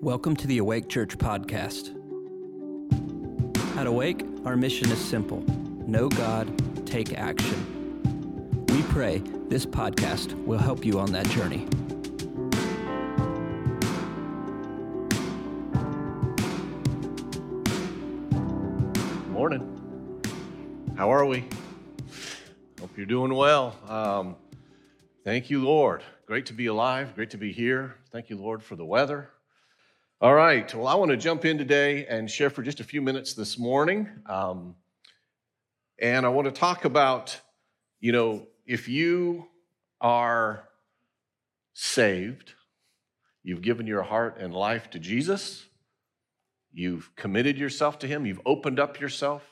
Welcome to the Awake Church podcast. At Awake, our mission is simple know God, take action. We pray this podcast will help you on that journey. Morning. How are we? Hope you're doing well. Um, thank you, Lord. Great to be alive. Great to be here. Thank you, Lord, for the weather. All right. Well, I want to jump in today and share for just a few minutes this morning. Um, and I want to talk about, you know, if you are saved, you've given your heart and life to Jesus, you've committed yourself to Him, you've opened up yourself,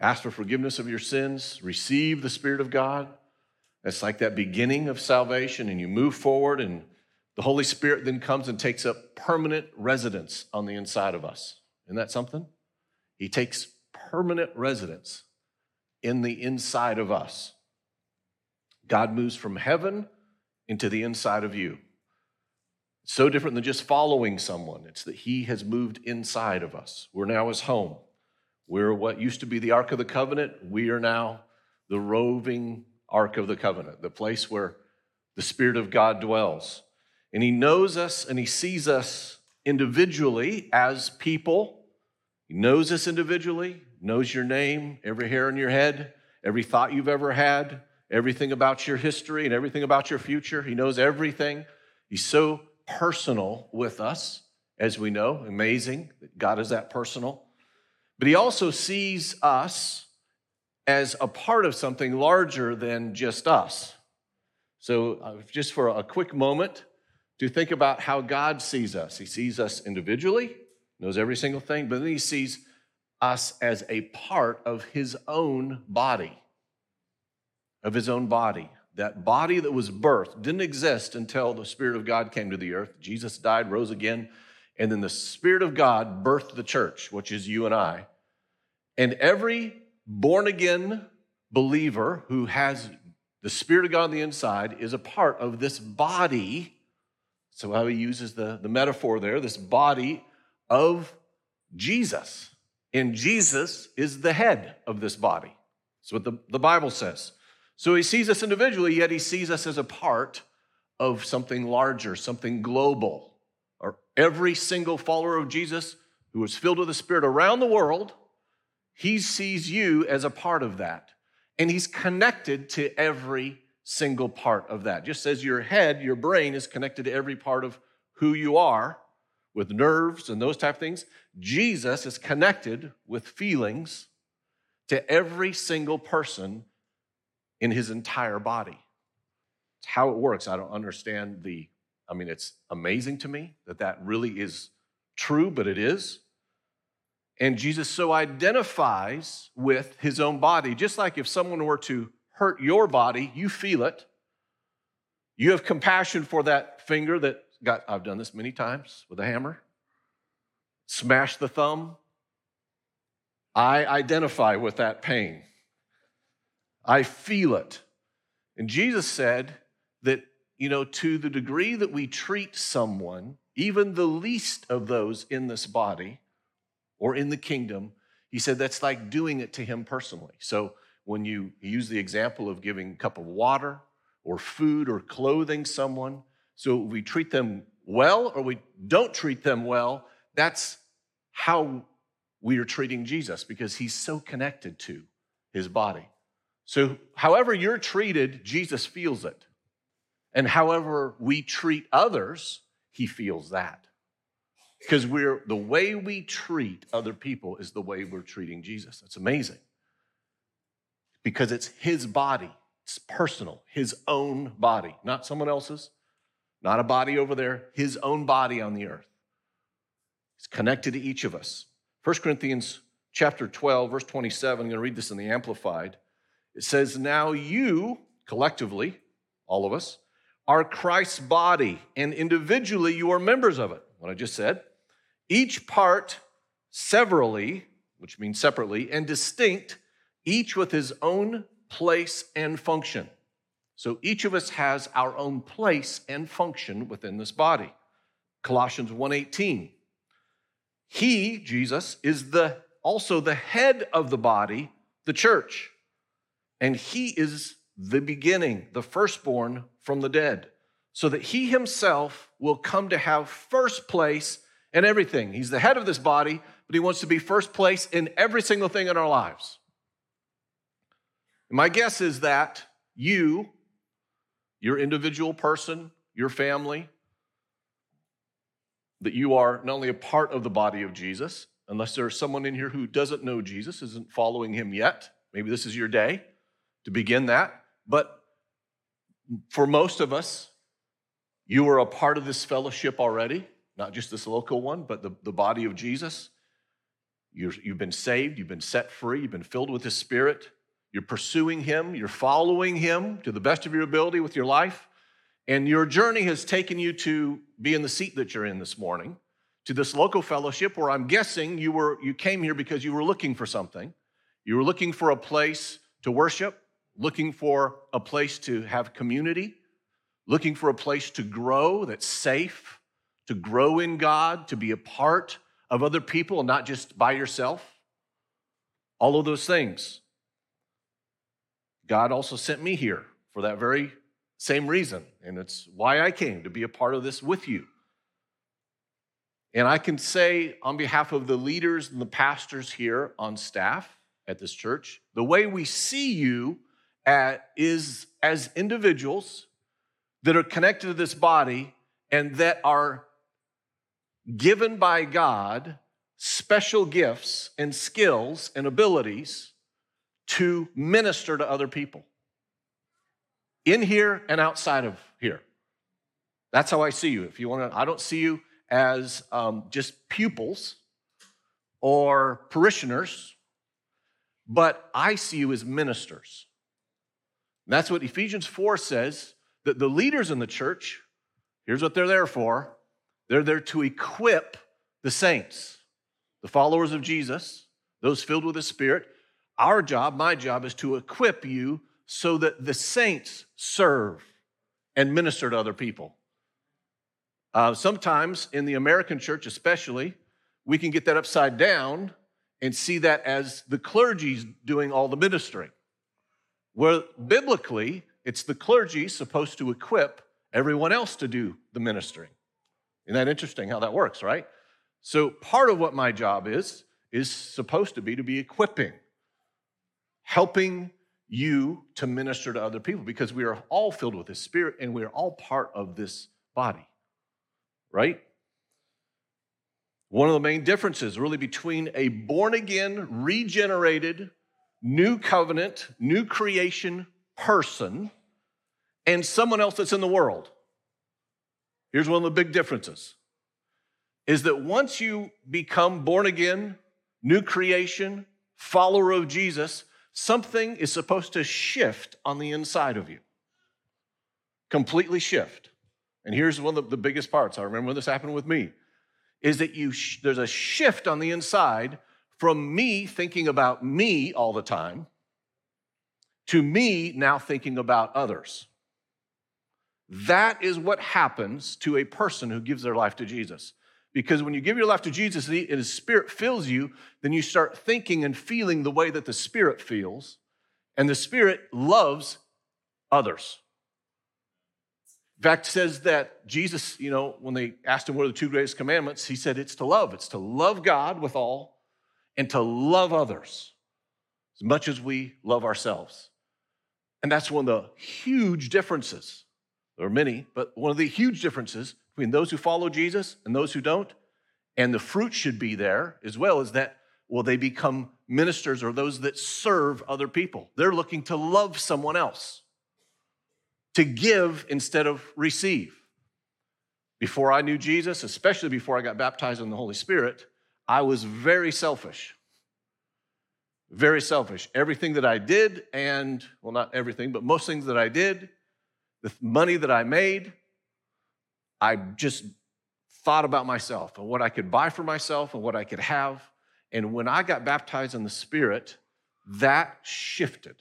asked for forgiveness of your sins, received the Spirit of God. It's like that beginning of salvation, and you move forward and the Holy Spirit then comes and takes up permanent residence on the inside of us. Isn't that something? He takes permanent residence in the inside of us. God moves from heaven into the inside of you. so different than just following someone, it's that He has moved inside of us. We're now His home. We're what used to be the Ark of the Covenant. We are now the roving Ark of the Covenant, the place where the Spirit of God dwells. And he knows us and he sees us individually as people. He knows us individually, knows your name, every hair on your head, every thought you've ever had, everything about your history and everything about your future. He knows everything. He's so personal with us, as we know. Amazing that God is that personal. But he also sees us as a part of something larger than just us. So, uh, just for a quick moment, to think about how God sees us. He sees us individually, knows every single thing, but then he sees us as a part of his own body. Of his own body. That body that was birthed didn't exist until the Spirit of God came to the earth. Jesus died, rose again, and then the Spirit of God birthed the church, which is you and I. And every born again believer who has the Spirit of God on the inside is a part of this body so, how he uses the, the metaphor there, this body of Jesus. And Jesus is the head of this body. That's what the, the Bible says. So, he sees us individually, yet he sees us as a part of something larger, something global. Or every single follower of Jesus who is filled with the Spirit around the world, he sees you as a part of that. And he's connected to every single part of that. Just as your head, your brain is connected to every part of who you are with nerves and those type of things, Jesus is connected with feelings to every single person in his entire body. It's how it works. I don't understand the, I mean, it's amazing to me that that really is true, but it is. And Jesus so identifies with his own body, just like if someone were to hurt your body, you feel it. You have compassion for that finger that got, I've done this many times with a hammer, smash the thumb. I identify with that pain. I feel it. And Jesus said that, you know, to the degree that we treat someone, even the least of those in this body or in the kingdom, he said that's like doing it to him personally. So when you use the example of giving a cup of water or food or clothing someone. So we treat them well or we don't treat them well. That's how we are treating Jesus because he's so connected to his body. So, however you're treated, Jesus feels it. And however we treat others, he feels that. Because we're the way we treat other people is the way we're treating Jesus. That's amazing because it's his body. It's personal, his own body, not someone else's, not a body over there, his own body on the earth. It's connected to each of us. 1 Corinthians chapter 12, verse 27, I'm going to read this in the Amplified. It says, Now you, collectively, all of us, are Christ's body, and individually you are members of it. What I just said. Each part severally, which means separately, and distinct each with his own place and function. So each of us has our own place and function within this body. Colossians 1:18. He, Jesus, is the also the head of the body, the church. And he is the beginning, the firstborn from the dead, so that he himself will come to have first place in everything. He's the head of this body, but he wants to be first place in every single thing in our lives. My guess is that you, your individual person, your family, that you are not only a part of the body of Jesus, unless there's someone in here who doesn't know Jesus, isn't following him yet. Maybe this is your day to begin that. But for most of us, you are a part of this fellowship already, not just this local one, but the, the body of Jesus. you you've been saved, you've been set free, you've been filled with His Spirit. You're pursuing Him, you're following Him to the best of your ability with your life. And your journey has taken you to be in the seat that you're in this morning, to this local fellowship where I'm guessing you, were, you came here because you were looking for something. You were looking for a place to worship, looking for a place to have community, looking for a place to grow that's safe, to grow in God, to be a part of other people and not just by yourself. All of those things. God also sent me here for that very same reason. And it's why I came to be a part of this with you. And I can say on behalf of the leaders and the pastors here on staff at this church, the way we see you at, is as individuals that are connected to this body and that are given by God special gifts and skills and abilities to minister to other people in here and outside of here. That's how I see you. If you want to, I don't see you as um, just pupils or parishioners, but I see you as ministers. And that's what Ephesians 4 says that the leaders in the church, here's what they're there for they're there to equip the saints, the followers of Jesus, those filled with the Spirit. Our job, my job, is to equip you so that the saints serve and minister to other people. Uh, sometimes in the American church, especially, we can get that upside down and see that as the clergy's doing all the ministering. Where biblically, it's the clergy supposed to equip everyone else to do the ministering. Isn't that interesting how that works, right? So, part of what my job is, is supposed to be to be equipping, helping you to minister to other people because we are all filled with the Spirit and we are all part of this body, right? One of the main differences really between a born again, regenerated, new covenant, new creation person and someone else that's in the world. Here's one of the big differences is that once you become born again, new creation, follower of Jesus, something is supposed to shift on the inside of you. Completely shift. And here's one of the biggest parts. I remember when this happened with me is that you there's a shift on the inside from me thinking about me all the time to me now thinking about others. That is what happens to a person who gives their life to Jesus. Because when you give your life to Jesus and His Spirit fills you, then you start thinking and feeling the way that the Spirit feels, and the Spirit loves others. In fact, says that Jesus, you know, when they asked him what are the two greatest commandments, he said it's to love. It's to love God with all and to love others as much as we love ourselves. And that's one of the huge differences. There are many, but one of the huge differences between those who follow Jesus and those who don't. And the fruit should be there as well as that, will they become ministers or those that serve other people? They're looking to love someone else, to give instead of receive. Before I knew Jesus, especially before I got baptized in the Holy Spirit, I was very selfish. Very selfish. Everything that I did, and well, not everything, but most things that I did, the money that I made, I just thought about myself and what I could buy for myself and what I could have. And when I got baptized in the Spirit, that shifted.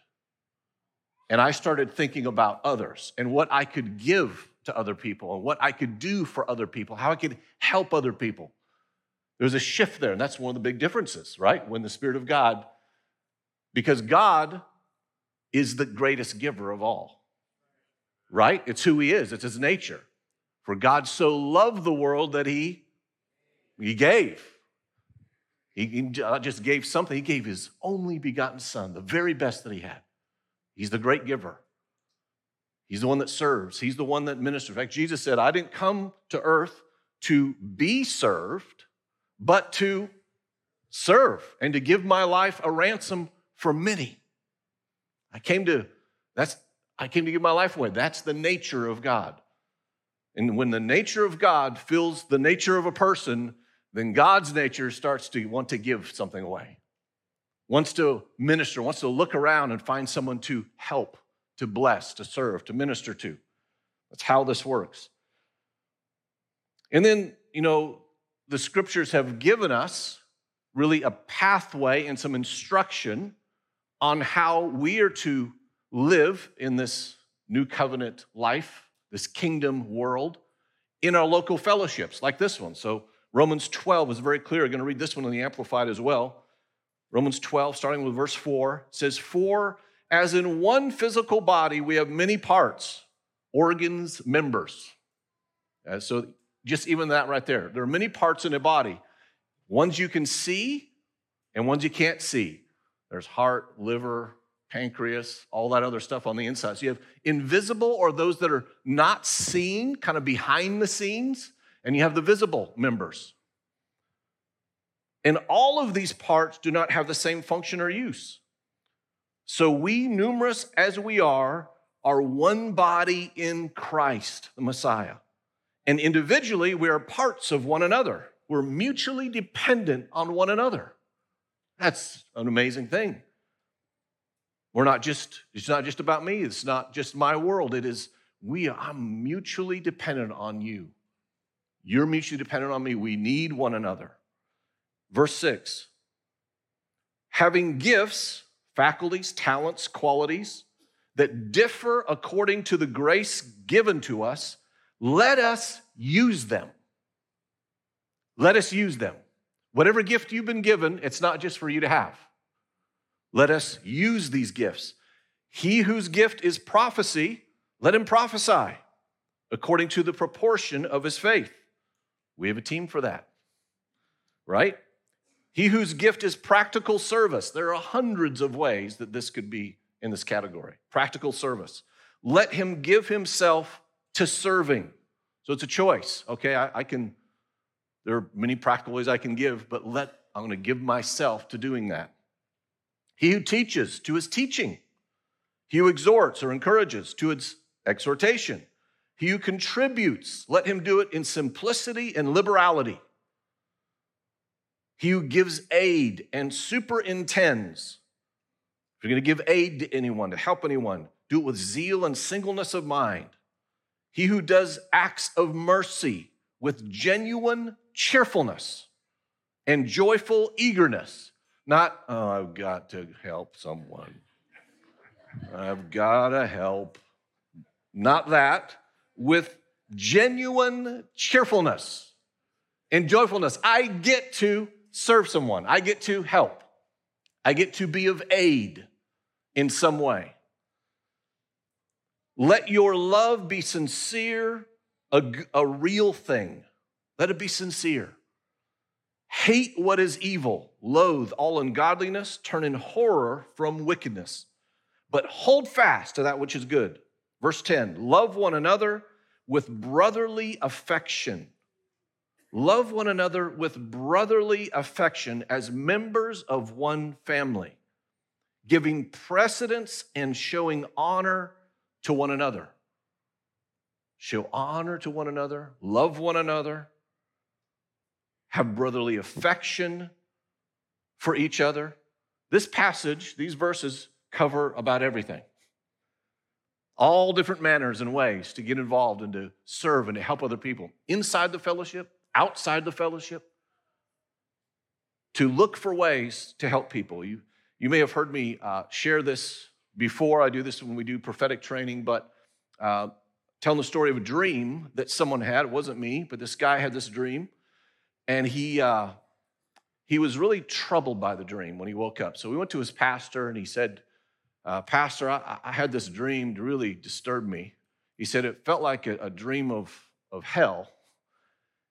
And I started thinking about others and what I could give to other people and what I could do for other people, how I could help other people. There's a shift there, and that's one of the big differences, right? When the Spirit of God, because God is the greatest giver of all, right? It's who He is, it's His nature. For God so loved the world that He, he gave. He uh, just gave something. He gave His only begotten Son, the very best that He had. He's the great giver. He's the one that serves. He's the one that ministers. In fact, Jesus said, I didn't come to earth to be served, but to serve and to give my life a ransom for many. I came to that's I came to give my life away. That's the nature of God. And when the nature of God fills the nature of a person, then God's nature starts to want to give something away. Wants to minister, wants to look around and find someone to help, to bless, to serve, to minister to. That's how this works. And then, you know, the scriptures have given us really a pathway and some instruction on how we are to live in this new covenant life, this kingdom world, in our local fellowships like this one. So, Romans 12 is very clear. I'm going to read this one in the Amplified as well. Romans 12, starting with verse 4, says, For as in one physical body we have many parts, organs, members. Uh, so just even that right there. There are many parts in a body, ones you can see and ones you can't see. There's heart, liver, pancreas, all that other stuff on the inside. So you have invisible or those that are not seen, kind of behind the scenes, and you have the visible members. And all of these parts do not have the same function or use. So we, numerous as we are, are one body in Christ, the Messiah. And individually, we are parts of one another. We're mutually dependent on one another. That's an amazing thing. We're not just, it's not just about me, it's not just my world. It is, we, I'm mutually dependent on you. You're mutually dependent on me. We need one another. Verse 6 having gifts, faculties, talents, qualities that differ according to the grace given to us let us use them. Let us use them. Whatever gift you've been given, it's not just for you to have. Let us use these gifts. He whose gift is prophecy, let him prophesy according to the proportion of his faith. We have a team for that, right? He whose gift is practical service. There are hundreds of ways that this could be in this category. Practical service. Let him give himself to serving. So it's a choice. Okay, I, I can, there are many practical ways I can give, but let, I'm to give myself to doing that. He who teaches to his teaching. He who exhorts or encourages to its exhortation. He who contributes, let him do it in simplicity and liberality. He who gives aid and superintends. If you're going to give aid to anyone, to help anyone, do it with zeal and singleness of mind. He who does acts of mercy with genuine cheerfulness and joyful eagerness. Not, oh, I've got to help someone. I've got to help. Not that. With genuine cheerfulness and joyfulness. I get to serve someone, I get to help, I get to be of aid in some way. Let your love be sincere, a, a real thing. Let it be sincere. Hate what is evil, loathe all ungodliness, turn in horror from wickedness. But hold fast to that which is good. Verse 10 Love one another with brotherly affection. Love one another with brotherly affection as members of one family, giving precedence and showing honor to one another. Show honor to one another, love one another, have brotherly affection for each other. This passage, these verses cover about everything. All different manners and ways to get involved and to serve and to help other people inside the fellowship, outside the fellowship, to look for ways to help people. You, you may have heard me uh, share this before. I do this when we do prophetic training, but uh, telling the story of a dream that someone had. It wasn't me, but this guy had this dream, and he uh, he was really troubled by the dream when he woke up. So we went to his pastor, and he said, uh, "Pastor, I, I, had this dream to really disturb me." He said it felt like a, a dream of of hell.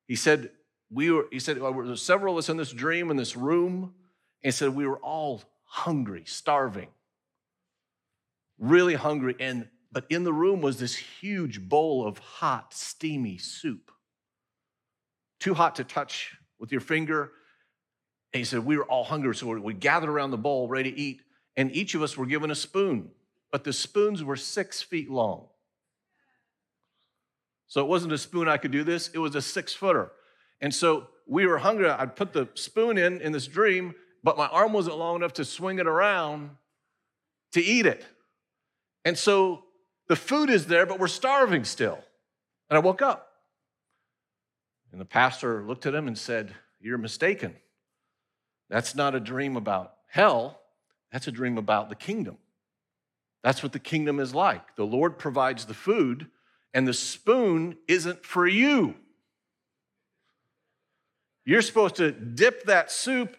He said we were. He said well, there were several of us in this dream in this room, and said we were all hungry, starving, really hungry, and but in the room was this huge bowl of hot, steamy soup. Too hot to touch with your finger. And he said, We were all hungry, so we gathered around the bowl ready to eat, and each of us were given a spoon, but the spoons were six feet long. So it wasn't a spoon I could do this, it was a six footer. And so we were hungry. I'd put the spoon in in this dream, but my arm wasn't long enough to swing it around to eat it. And so the food is there, but we're starving still. And I woke up. And the pastor looked at him and said, You're mistaken. That's not a dream about hell, that's a dream about the kingdom. That's what the kingdom is like. The Lord provides the food, and the spoon isn't for you. You're supposed to dip that soup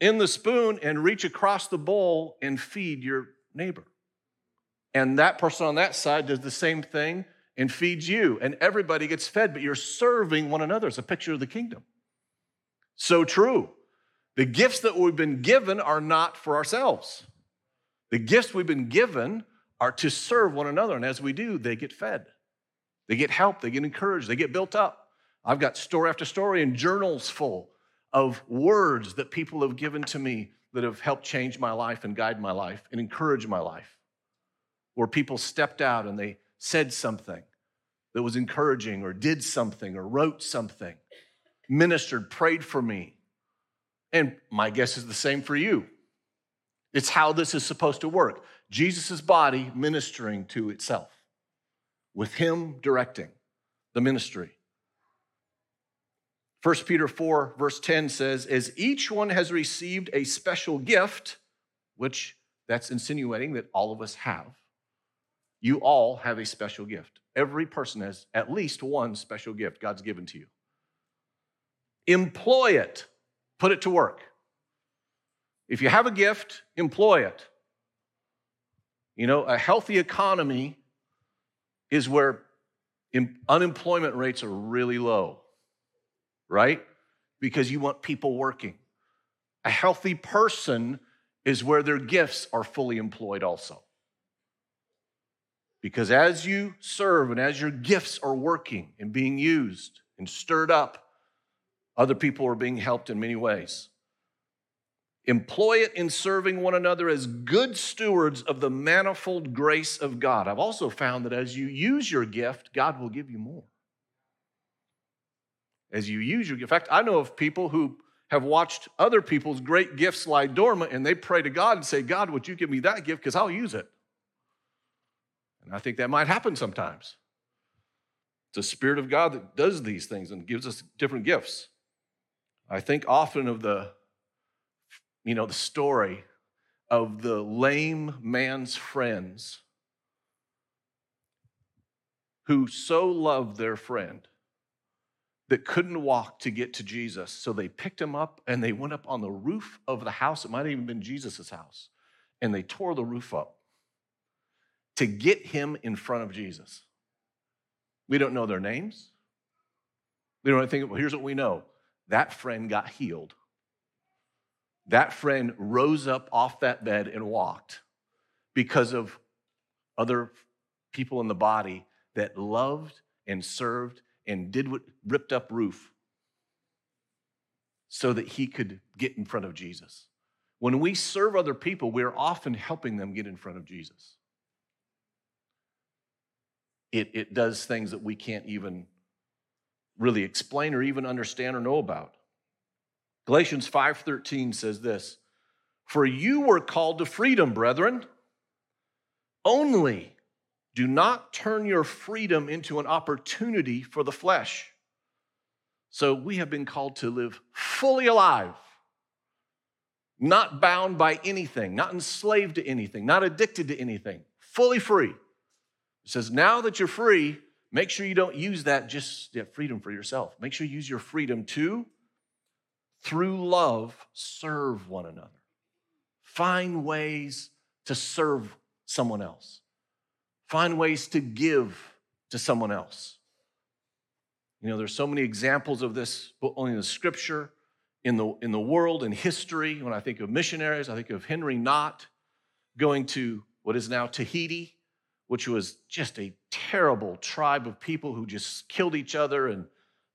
in the spoon and reach across the bowl and feed your neighbor. And that person on that side does the same thing and feeds you, and everybody gets fed, but you're serving one another. It's a picture of the kingdom. So true. The gifts that we've been given are not for ourselves. The gifts we've been given are to serve one another, and as we do, they get fed. They get help, they get encouraged, they get built up. I've got story after story and journals full of words that people have given to me that have helped change my life and guide my life and encourage my life where people stepped out and they said something that was encouraging or did something or wrote something, ministered, prayed for me. And my guess is the same for you. It's how this is supposed to work. Jesus' body ministering to itself, with Him directing the ministry. 1 Peter 4, verse 10 says, As each one has received a special gift, which that's insinuating that all of us have, you all have a special gift. Every person has at least one special gift God's given to you. Employ it, put it to work. If you have a gift, employ it. You know, a healthy economy is where unemployment rates are really low, right? Because you want people working. A healthy person is where their gifts are fully employed also. Because as you serve and as your gifts are working and being used and stirred up, other people are being helped in many ways. Employ it in serving one another as good stewards of the manifold grace of God. I've also found that as you use your gift, God will give you more. As you use your gift. In fact, I know of people who have watched other people's great gifts lie dormant and they pray to God and say, God, would you give me that gift? Because I'll use it. And I think that might happen sometimes. It's the Spirit of God that does these things and gives us different gifts. I think often of the, you know, the story of the lame man's friends who so loved their friend that couldn't walk to get to Jesus. So they picked him up and they went up on the roof of the house. It might have even been Jesus' house. And they tore the roof up to get him in front of Jesus. We don't know their names. We don't think, well, here's what we know that friend got healed. That friend rose up off that bed and walked because of other people in the body that loved and served and did what ripped up roof so that he could get in front of Jesus. When we serve other people, we're often helping them get in front of Jesus it, it does things that we can't even really explain or even understand or know about. Galatians 5:13 says this, "For you were called to freedom, brethren. Only do not turn your freedom into an opportunity for the flesh." So we have been called to live fully alive, not bound by anything, not enslaved to anything, not addicted to anything, fully free. It says, now that you're free, Make sure you don't use that just yeah, freedom for yourself. Make sure you use your freedom to, through love, serve one another. Find ways to serve someone else. Find ways to give to someone else. You know, there's so many examples of this, only in the scripture, in the, in the world, in history. When I think of missionaries, I think of Henry Nott going to what is now Tahiti, which was just a terrible tribe of people who just killed each other. And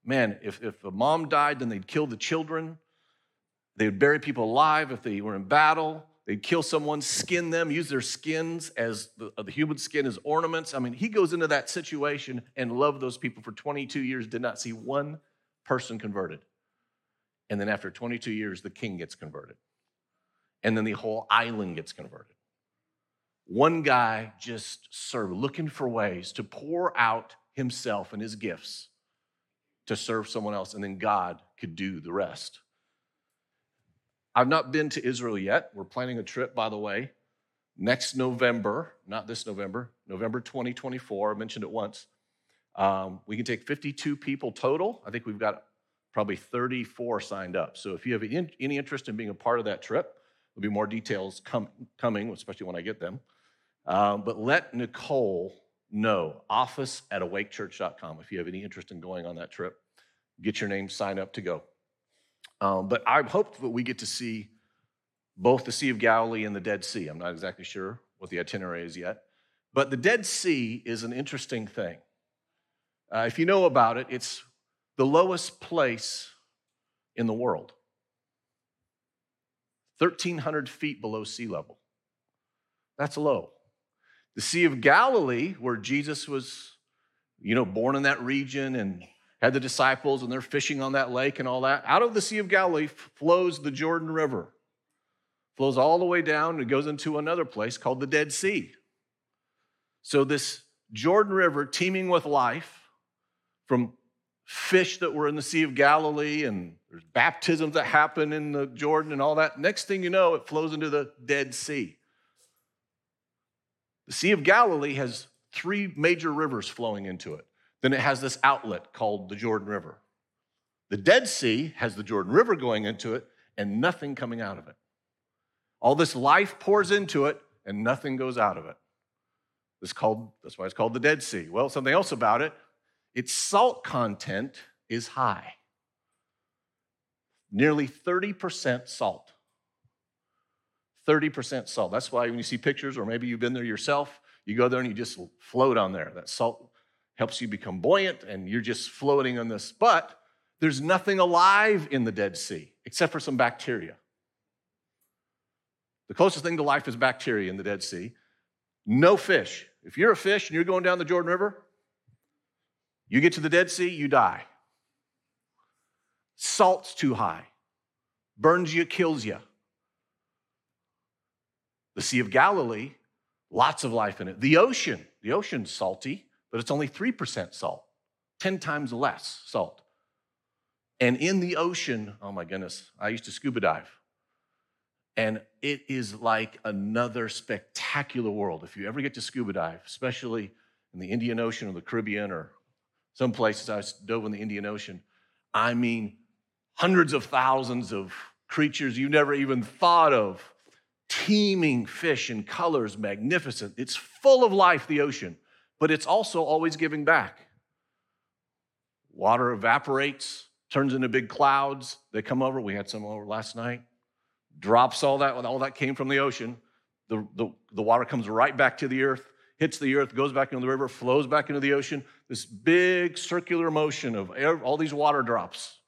man, if, if a mom died, then they'd kill the children. They would bury people alive if they were in battle. They'd kill someone, skin them, use their skins as the, uh, the, human skin as ornaments. I mean, he goes into that situation and loved those people for 22 years, did not see one person converted. And then after 22 years, the king gets converted. And then the whole island gets converted. One guy just served, looking for ways to pour out himself and his gifts to serve someone else, and then God could do the rest. I've not been to Israel yet. We're planning a trip, by the way, next November, not this November, November 2024. I mentioned it once. Um, we can take 52 people total. I think we've got probably 34 signed up. So if you have any interest in being a part of that trip, there'll be more details com- coming, especially when I get them. Um, but let Nicole know, office at awakechurch.com if you have any interest in going on that trip. Get your name, sign up to go. Um, but I hope that we get to see both the Sea of Galilee and the Dead Sea. I'm not exactly sure what the itinerary is yet. But the Dead Sea is an interesting thing. Uh, if you know about it, it's the lowest place in the world 1,300 feet below sea level. That's low. The Sea of Galilee, where Jesus was, you know, born in that region and had the disciples and they're fishing on that lake and all that. Out of the Sea of Galilee flows the Jordan River. Flows all the way down and goes into another place called the Dead Sea. So this Jordan River teeming with life from fish that were in the Sea of Galilee and there's baptisms that happen in the Jordan and all that. Next thing you know, it flows into the Dead Sea. The Sea of Galilee has three major rivers flowing into it. Then it has this outlet called the Jordan River. The Dead Sea has the Jordan River going into it and nothing coming out of it. All this life pours into it and nothing goes out of it. It's called, that's why it's called the Dead Sea. Well, something else about it, its salt content is high. Nearly 30% salt. 30% salt. That's why when you see pictures, or maybe you've been there yourself, you go there and you just float on there. That salt helps you become buoyant, and you're just floating on this. But there's nothing alive in the Dead Sea except for some bacteria. The closest thing to life is bacteria in the Dead Sea. No fish. If you're a fish and you're going down the Jordan River, you get to the Dead Sea, you die. Salt's too high, burns you, kills you. The Sea of Galilee, lots of life in it. The ocean, the ocean's salty but it's only 3% salt, 10 times less salt. And in the ocean, oh my goodness, I used to scuba dive. And it is like another spectacular world. If you ever get to scuba dive, especially in the Indian Ocean or the Caribbean or some places I dove in the Indian Ocean, I mean, hundreds of thousands of creatures you never even thought of, teeming fish and colors, magnificent. It's full of life, the ocean but it's also always giving back. Water evaporates, turns into big clouds. They come over. We had some over last night. Drops all that, all that came from the ocean. The, the, the water comes right back to the earth, hits the earth, goes back into the river, flows back into the ocean. This big circular motion of air, all these water drops.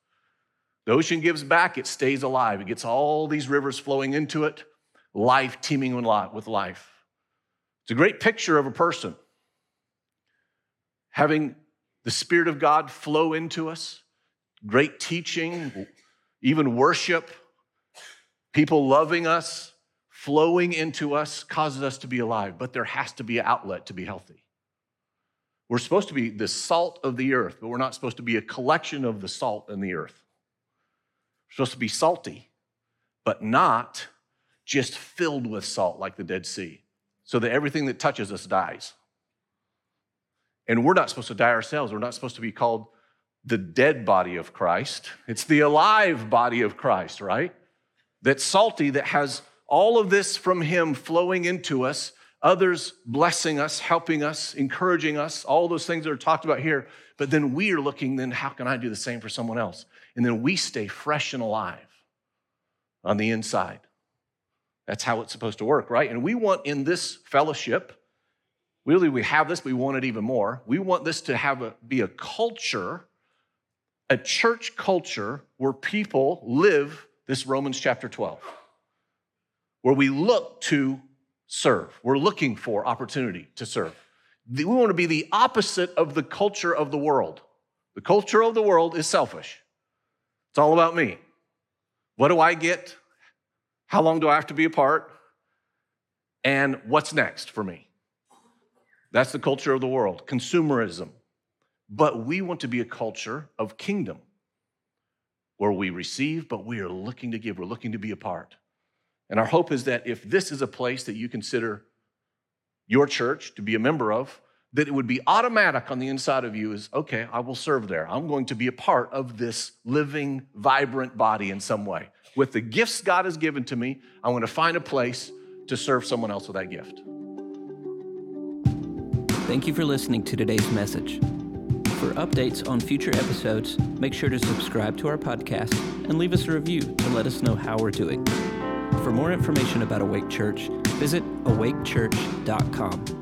The ocean gives back, it stays alive. It gets all these rivers flowing into it, life teeming with life. It's a great picture of a person having the Spirit of God flow into us, great teaching, even worship, people loving us, flowing into us causes us to be alive, but there has to be an outlet to be healthy. We're supposed to be the salt of the earth, but we're not supposed to be a collection of the salt in the earth. We're supposed to be salty, but not just filled with salt like the Dead Sea, so that everything that touches us dies. And we're not supposed to die ourselves. We're not supposed to be called the dead body of Christ. It's the alive body of Christ, right? That's salty, that has all of this from Him flowing into us, others blessing us, helping us, encouraging us, all those things that are talked about here. But then we are looking, then how can I do the same for someone else? And then we stay fresh and alive on the inside. That's how it's supposed to work, right? And we want in this fellowship, really we have this, we want it even more. We want this to have a, be a culture, a church culture where people live this Romans chapter 12, where we look to serve. We're looking for opportunity to serve. We want to be the opposite of the culture of the world. The culture of the world is selfish. It's all about me. What do I get? How long do I have to be apart? And what's next for me? That's the culture of the world, consumerism. But we want to be a culture of kingdom where we receive, but we are looking to give, we're looking to be a part. And our hope is that if this is a place that you consider your church to be a member of, that it would be automatic on the inside of you is okay, I will serve there. I'm going to be a part of this living, vibrant body in some way. With the gifts God has given to me, I'm going to find a place to serve someone else with that gift. Thank you for listening to today's message. For updates on future episodes, make sure to subscribe to our podcast and leave us a review to let us know how we're doing. For more information about Awake Church, visit awakechurch.com.